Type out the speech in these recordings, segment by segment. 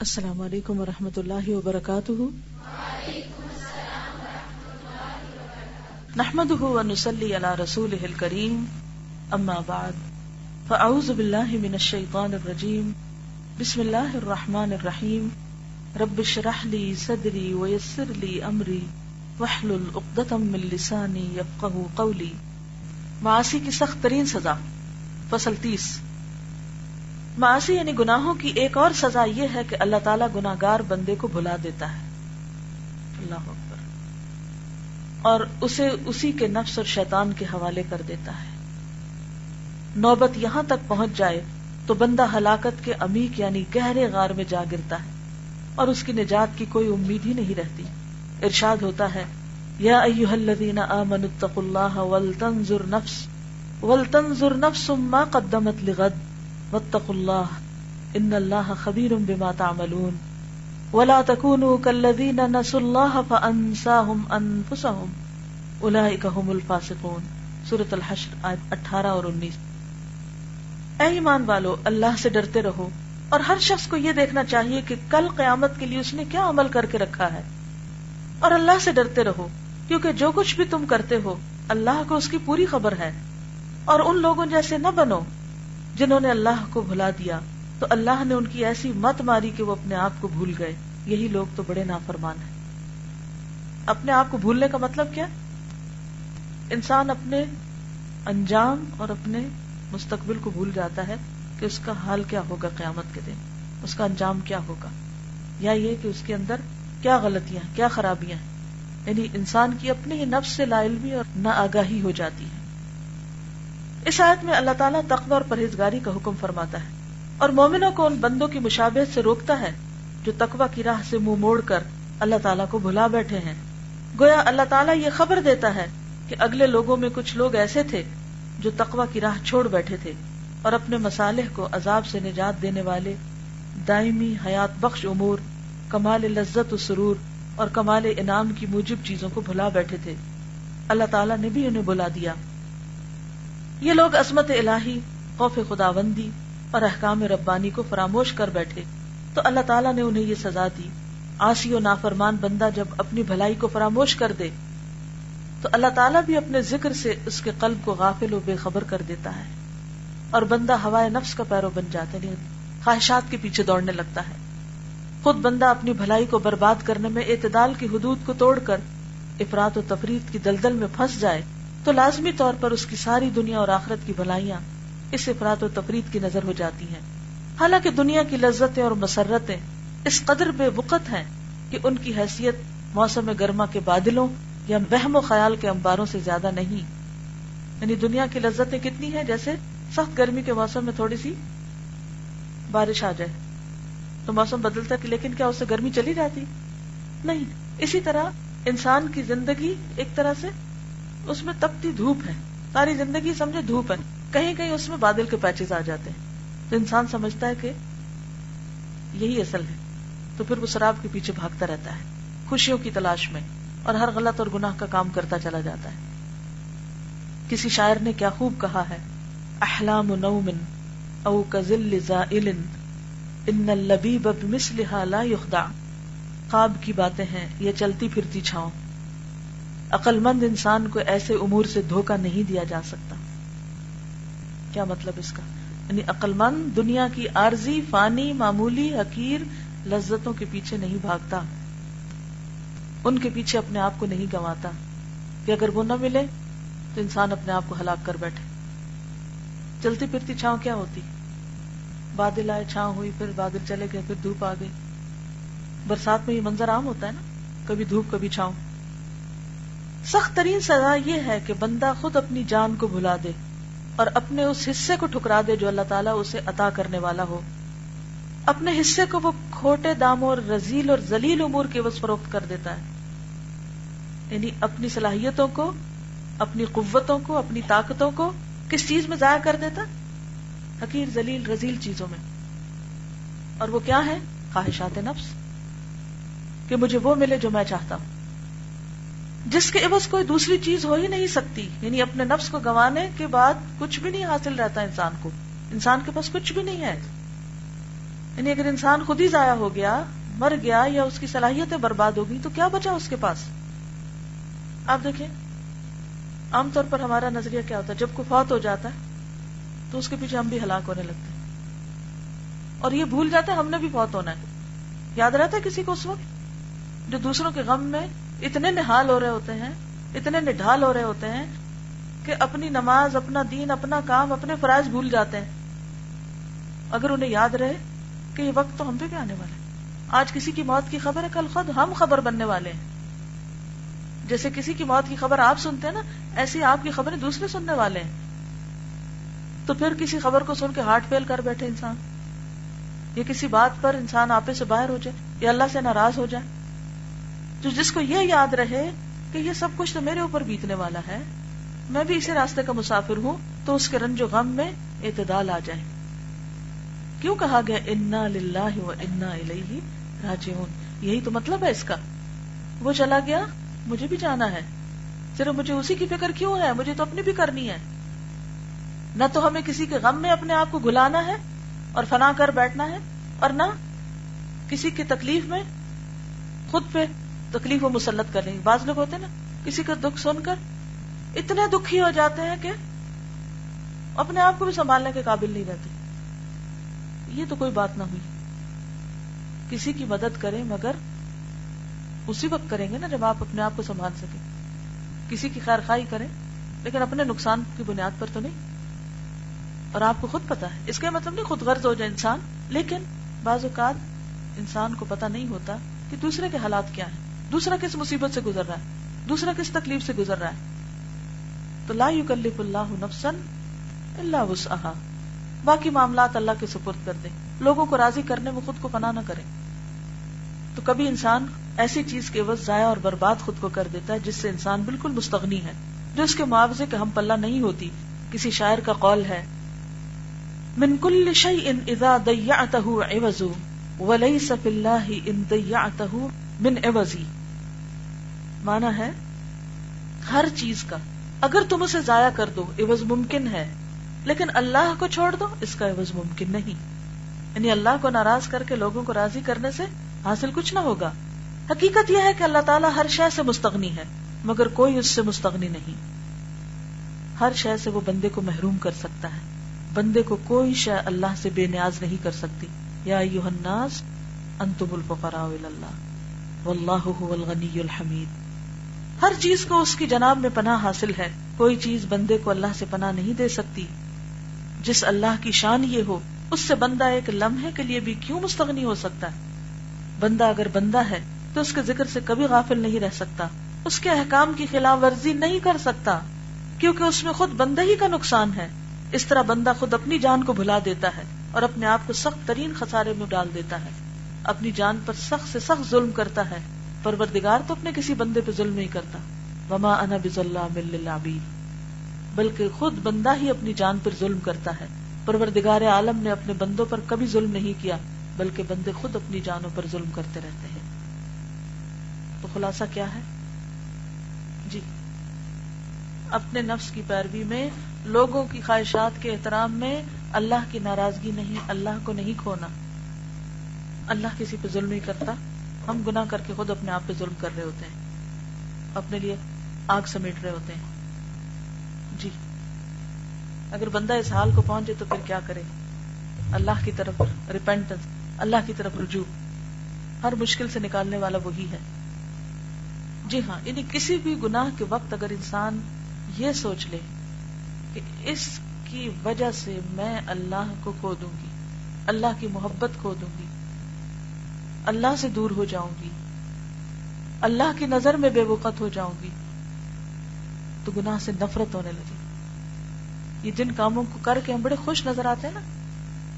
السلام علیکم ورحمۃ اللہ وبرکاتہ۔ نحمد ونسلی علی رسول کریم اما بعد، فاعوذ باللہ من الشیطان الرجیم، بسم اللہ الرحمن الرحیم، رب شرح لی صدری ویسر لی امری وحلل اقدتم من لسانی یفقہ قولی۔ معاصی کی سخت ترین سزا، فصل تیس۔ معاشی یعنی گناہوں کی ایک اور سزا یہ ہے کہ اللہ تعالیٰ گناہ گار بندے کو بھلا دیتا ہے۔ اللہ اکبر۔ اور اسے اسی کے نفس اور شیطان کے حوالے کر دیتا ہے۔ نوبت یہاں تک پہنچ جائے تو بندہ ہلاکت کے امیق یعنی گہرے غار میں جا گرتا ہے اور اس کی نجات کی کوئی امید ہی نہیں رہتی۔ ارشاد ہوتا ہے، یا ایوہ الذین آمنوا اتقوا اللہ ولتنظر نفس ولتنظر نفس ما قدمت لغد۔ واتقوا اللہ ان اللہ خبیر بما تعملون ولا تكونوا كالذين نسوا الله فانساهم انفسهم اولئك هم الفاسقون سورۃ الحشر آیت 18 اور 19 اے ایمان والو، اللہ سے ڈرتے رہو اور ہر شخص کو یہ دیکھنا چاہیے کہ کل قیامت کے لیے اس نے کیا عمل کر کے رکھا ہے۔ اور اللہ سے ڈرتے رہو، کیونکہ جو کچھ بھی تم کرتے ہو، اللہ کو اس کی پوری خبر ہے۔ اور ان لوگوں جیسے نہ بنو جنہوں نے اللہ کو بھلا دیا، تو اللہ نے ان کی ایسی مت ماری کہ وہ اپنے آپ کو بھول گئے۔ یہی لوگ تو بڑے نافرمان ہیں۔ اپنے آپ کو بھولنے کا مطلب کیا؟ انسان اپنے انجام اور اپنے مستقبل کو بھول جاتا ہے کہ اس کا حال کیا ہوگا قیامت کے دن، اس کا انجام کیا ہوگا۔ یا یہ کہ اس کے اندر کیا غلطیاں، کیا خرابیاں۔ یعنی انسان کی اپنے ہی نفس سے لا علمی اور نہ آگاہی ہو جاتی ہے۔ اس آیت میں اللہ تعالیٰ تقوی اور پرہیزگاری کا حکم فرماتا ہے اور مومنوں کو ان بندوں کی مشابہت سے روکتا ہے جو تقوی کی راہ سے منہ موڑ کر اللہ تعالیٰ کو بھلا بیٹھے ہیں۔ گویا اللہ تعالیٰ یہ خبر دیتا ہے کہ اگلے لوگوں میں کچھ لوگ ایسے تھے جو تقوی کی راہ چھوڑ بیٹھے تھے اور اپنے مسالح کو عذاب سے نجات دینے والے دائمی حیات بخش امور، کمال لذت و سرور اور کمال انعام کی موجب چیزوں کو بھلا بیٹھے تھے۔ اللہ تعالیٰ نے بھی انہیں بلا دیا۔ یہ لوگ عظمت الہی، خوف خداوندی اور احکام ربانی کو فراموش کر بیٹھے تو اللہ تعالیٰ نے انہیں یہ سزا دی۔ آسی و نافرمان بندہ جب اپنی بھلائی کو فراموش کر دے تو اللہ تعالیٰ بھی اپنے ذکر سے اس کے قلب کو غافل و بے خبر کر دیتا ہے اور بندہ ہوائے نفس کا پیرو بن جاتا ہے یعنی خواہشات کے پیچھے دوڑنے لگتا ہے۔ خود بندہ اپنی بھلائی کو برباد کرنے میں اعتدال کی حدود کو توڑ کر افراد و تفرید کی دلدل میں پھنس جائے تو لازمی طور پر اس کی ساری دنیا اور آخرت کی بھلائیاں اس افراد و تفرید کی نظر ہو جاتی ہیں۔ حالانکہ دنیا کی لذتیں اور مسرتیں اس قدر بے وقت ہیں کہ ان کی حیثیت موسم گرما کے بادلوں یا بہم و خیال کے امباروں سے زیادہ نہیں۔ یعنی دنیا کی لذتیں کتنی ہیں؟ جیسے سخت گرمی کے موسم میں تھوڑی سی بارش آ جائے تو موسم بدلتا ہے لیکن کیا اس سے گرمی چلی جاتی؟ نہیں۔ اسی طرح انسان کی زندگی ایک طرح سے اس میں تپتی دھوپ ہے۔ ساری زندگی سمجھے دھوپ ہے۔ کہیں کہیں اس میں بادل کے پیچز آ جاتے ہیں۔ تو انسان سمجھتا ہے کہ یہی اصل ہے۔ تو پھر وہ شراب کے پیچھے بھاگتا رہتا ہے۔ خوشیوں کی تلاش میں اور ہر غلط اور گناہ کا کام کرتا چلا جاتا ہے۔ کسی شاعر نے کیا خوب کہا ہے؟ احلام نومن او کزل زائل ان اللبیب بمثلها لا یخدع۔ خواب کی باتیں ہیں، یہ چلتی پھرتی چھاؤں۔ عقل مند انسان کو ایسے امور سے دھوکا نہیں دیا جا سکتا۔ کیا مطلب اس کا؟ یعنی عقل مند دنیا کی عارضی، فانی، معمولی، حقیر لذتوں کے پیچھے نہیں بھاگتا۔ ان کے پیچھے اپنے آپ کو نہیں گنواتا۔ کہ اگر وہ نہ ملے تو انسان اپنے آپ کو ہلاک کر بیٹھے۔ چلتی پھرتی چھاؤں کیا ہوتی؟ بادل آئے، چھاؤں ہوئی، پھر بادل چلے گئے، پھر دھوپ آ گئی۔ برسات میں یہ منظر عام ہوتا ہے نا؟ کبھی دھوپ، کبھی چھاؤں۔ سخت ترین سزا یہ ہے کہ بندہ خود اپنی جان کو بھلا دے اور اپنے اس حصے کو ٹھکرا دے جو اللہ تعالیٰ اسے عطا کرنے والا ہو۔ اپنے حصے کو وہ کھوٹے داموں اور رزیل اور زلیل امور کے بس فروخت کر دیتا ہے۔ یعنی اپنی صلاحیتوں کو، اپنی قوتوں کو، اپنی طاقتوں کو کس چیز میں ضائع کر دیتا؟ حقیر زلیل رزیل چیزوں میں۔ اور وہ کیا ہے خواہشات نفس۔ کہ مجھے وہ ملے جو میں چاہتا ہوں۔ جس کے عوض کوئی دوسری چیز ہو ہی نہیں سکتی۔ یعنی اپنے نفس کو گنوانے کے بعد کچھ بھی نہیں حاصل رہتا انسان کو۔ انسان کے پاس کچھ بھی نہیں ہے۔ یعنی اگر انسان خود ہی ضائع ہو گیا، مر گیا یا اس کی صلاحیتیں برباد ہو گئی تو کیا بچا اس کے پاس؟ آپ دیکھیں، عام طور پر ہمارا نظریہ کیا ہوتا ہے؟ جب کوئی فوت ہو جاتا ہے، تو اس کے پیچھے ہم بھی ہلاک ہونے لگتے ہیں۔ اور یہ بھول جاتے ہم نے بھی فوت ہونا ہے۔ یاد رہتا ہے کسی کو اس وقت؟ جو دوسروں کے غم میں اتنے نہال ہو رہے ہوتے ہیں، اتنے نڈھال ہو رہے ہوتے ہیں کہ اپنی نماز، اپنا دین، اپنا کام، اپنے فرائض بھول جاتے ہیں۔ اگر انہیں یاد رہے کہ یہ وقت تو ہم پہ بھی آنے والا ہے۔ آج کسی کی موت کی خبر ہے، کل خود ہم خبر بننے والے ہیں۔ جیسے کسی کی موت کی خبر آپ سنتے ہیں نا، ایسی آپ کی خبریں دوسرے سننے والے ہیں۔ تو پھر کسی خبر کو سن کے ہارٹ فیل کر بیٹھے انسان۔ یا کسی بات پر انسان آپے سے باہر ہو جائے، یا اللہ سے ناراض ہو جائے۔ جو جس کو یہ یاد رہے کہ یہ سب کچھ تو میرے اوپر بیتنے والا ہے، میں بھی اسی راستے کا مسافر ہوں تو اس کے رنج و غم میں اعتدال آ جائے۔ کیوں کہا گیا انا للہ و انا الیہ راجعون؟ یہی تو مطلب ہے اس کا۔ وہ چلا گیا، مجھے بھی جانا ہے۔ صرف مجھے اسی کی فکر کیوں ہے؟ مجھے تو اپنی بھی کرنی ہے۔ نہ تو ہمیں کسی کے غم میں اپنے آپ کو گلانا ہے اور فنا کر بیٹھنا ہے اور نہ کسی کی تکلیف میں خود پہ تکلیف و مسلط کر لیں بعض لوگ ہوتے ہیں نا، کسی کا دکھ سن کر اتنے دکھی ہو جاتے ہیں کہ اپنے آپ کو بھی سنبھالنے کے قابل نہیں رہتے۔ یہ تو کوئی بات نہ ہوئی۔ کسی کی مدد کریں مگر اسی وقت کریں گے نا جب آپ اپنے آپ کو سنبھال سکیں۔ کسی کی خیر خائی کریں، لیکن اپنے نقصان کی بنیاد پر تو نہیں۔ اور آپ کو خود پتا ہے۔ اس کا مطلب نہیں خود غرض ہو جائے انسان، لیکن بعض اوقات انسان کو پتا نہیں ہوتا کہ دوسرے کے حالات کیا ہیں۔ دوسرا کس مصیبت سے گزر رہا ہے؟ دوسرا کس تکلیف سے گزر رہا ہے؟ تو لا یکلف اللہ نفسن اللہ وسعها باقی معاملات اللہ کے سپرد کر دیں۔ لوگوں کو راضی کرنے میں خود کو فنا نہ کریں۔ تو کبھی انسان ایسی چیز کے عوض ضائع اور برباد خود کو کر دیتا ہے جس سے انسان بالکل مستغنی ہے، جو اس کے معاوضے کے ہم پلہ نہیں ہوتی۔ کسی شاعر کا قول ہے، من کل شيء اذا ضيعته عوض وليس في الله ان ضيعته من عوضي مانا ہے ہر چیز کا۔ اگر تم اسے ضائع کر دو عوض ممکن ہے۔ لیکن اللہ کو چھوڑ دو، اس کا عوض ممکن نہیں۔ یعنی اللہ کو ناراض کر کے لوگوں کو راضی کرنے سے حاصل کچھ نہ ہوگا۔ حقیقت یہ ہے کہ اللہ تعالیٰ ہر شے سے مستغنی ہے، مگر کوئی اس سے مستغنی نہیں۔ ہر شے سے وہ بندے کو محروم کر سکتا ہے۔ بندے کو کوئی شے اللہ سے بے نیاز نہیں کر سکتی۔ یا الناس، انتم الفقراء اللہ۔ واللہ هو الغنی الحمید۔ ہر چیز کو اس کی جناب میں پناہ حاصل ہے۔ کوئی چیز بندے کو اللہ سے پناہ نہیں دے سکتی۔ جس اللہ کی شان یہ ہو، اس سے بندہ ایک لمحے کے لیے بھی کیوں مستغنی ہو سکتا ہے؟ بندہ اگر بندہ ہے، تو اس کے ذکر سے کبھی غافل نہیں رہ سکتا۔ اس کے احکام کی خلاف ورزی نہیں کر سکتا، کیونکہ اس میں خود بندہ ہی کا نقصان ہے۔ اس طرح بندہ خود اپنی جان کو بھلا دیتا ہے اور اپنے آپ کو سخت ترین خسارے میں ڈال دیتا ہے۔ اپنی جان پر سخت سے سخت ظلم کرتا ہے۔ پروردگار تو اپنے کسی بندے پہ ظلم نہیں کرتا۔ وما انا اللہ بلکہ خود بندہ ہی اپنی جان پر ظلم کرتا ہے۔ پروردگار عالم نے اپنے بندوں پر کبھی ظلم نہیں کیا، بلکہ بندے خود اپنی جانوں پر ظلم کرتے رہتے ہیں۔ تو خلاصہ کیا ہے؟ جی اپنے نفس کی پیروی میں، لوگوں کی خواہشات کے احترام میں اللہ کی ناراضگی نہیں، اللہ کو نہیں کھونا۔ اللہ کسی پہ ظلم نہیں کرتا۔ ہم گناہ کر کے خود اپنے آپ پہ ظلم کر رہے ہوتے ہیں، اپنے لیے آگ سمیٹ رہے ہوتے ہیں۔ جی۔ اگر بندہ اس حال کو پہنچے تو پھر کیا کرے؟ اللہ کی طرف ریپینٹنس اللہ کی طرف رجوع۔ ہر مشکل سے نکالنے والا وہی ہے۔ جی ہاں یعنی کسی بھی گناہ کے وقت اگر انسان یہ سوچ لے کہ اس کی وجہ سے میں اللہ کو کھو دوں گی، اللہ کی محبت کھو دوں گی اللہ سے دور ہو جاؤں گی۔ اللہ کی نظر میں بے وقت ہو جاؤں گی۔ تو گناہ سے نفرت ہونے لگی۔ یہ جن کاموں کو کر کے ہم بڑے خوش نظر آتے ہیں نا۔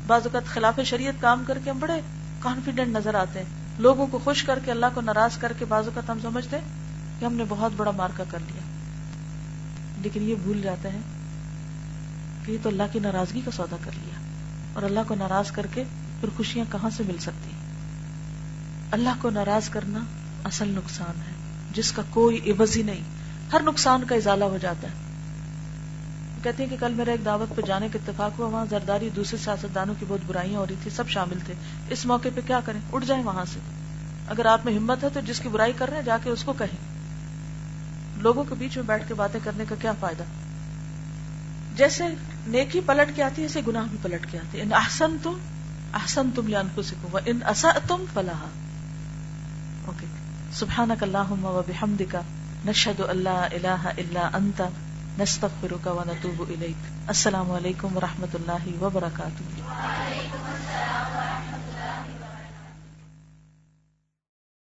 بعض اوقات خلاف شریعت کام کر کے ہم بڑے کانفیڈنٹ نظر آتے ہیں۔ لوگوں کو خوش کر کے اللہ کو ناراض کر کے بعض اوقات ہم سمجھتے ہیں کہ ہم نے بہت بڑا مارکا کر لیا۔ لیکن یہ بھول جاتے ہیں کہ یہ تو اللہ کی ناراضگی کا سودا کر لیا اور اللہ کو ناراض کر کے پھر خوشیاں کہاں سے مل سکتی؟ اللہ کو ناراض کرنا اصل نقصان ہے۔ جس کا کوئی عوض ہی نہیں۔ ہر نقصان کا ازالہ ہو جاتا ہے۔ کہتی ہیں کہ کل میرا ایک دعوت پہ جانے کا اتفاق ہوا، وہاں زرداری دوسرے سیاستدانوں کی بہت برائیاں ہو رہی تھی سب شامل تھے۔ اس موقع پہ کیا کریں؟ اٹھ جائیں وہاں سے۔ اگر آپ میں ہمت ہے تو جس کی برائی کر رہے ہیں، جا کے اس کو کہیں۔ لوگوں کے بیچ میں بیٹھ کے باتیں کرنے کا کیا فائدہ؟ جیسے نیکی پلٹ کے آتی ہے، ایسے گناہ بھی پلٹ کے آتی ہے ان احسن تم احسن تم یا انفسکم و ان اسا تم فلاح اوکے سبحانک اللہم و بحمدک نشہد اللہ الہ الا انت نستغفرک و نتوب الیک السلام علیکم و رحمۃ اللہ وبرکاتہ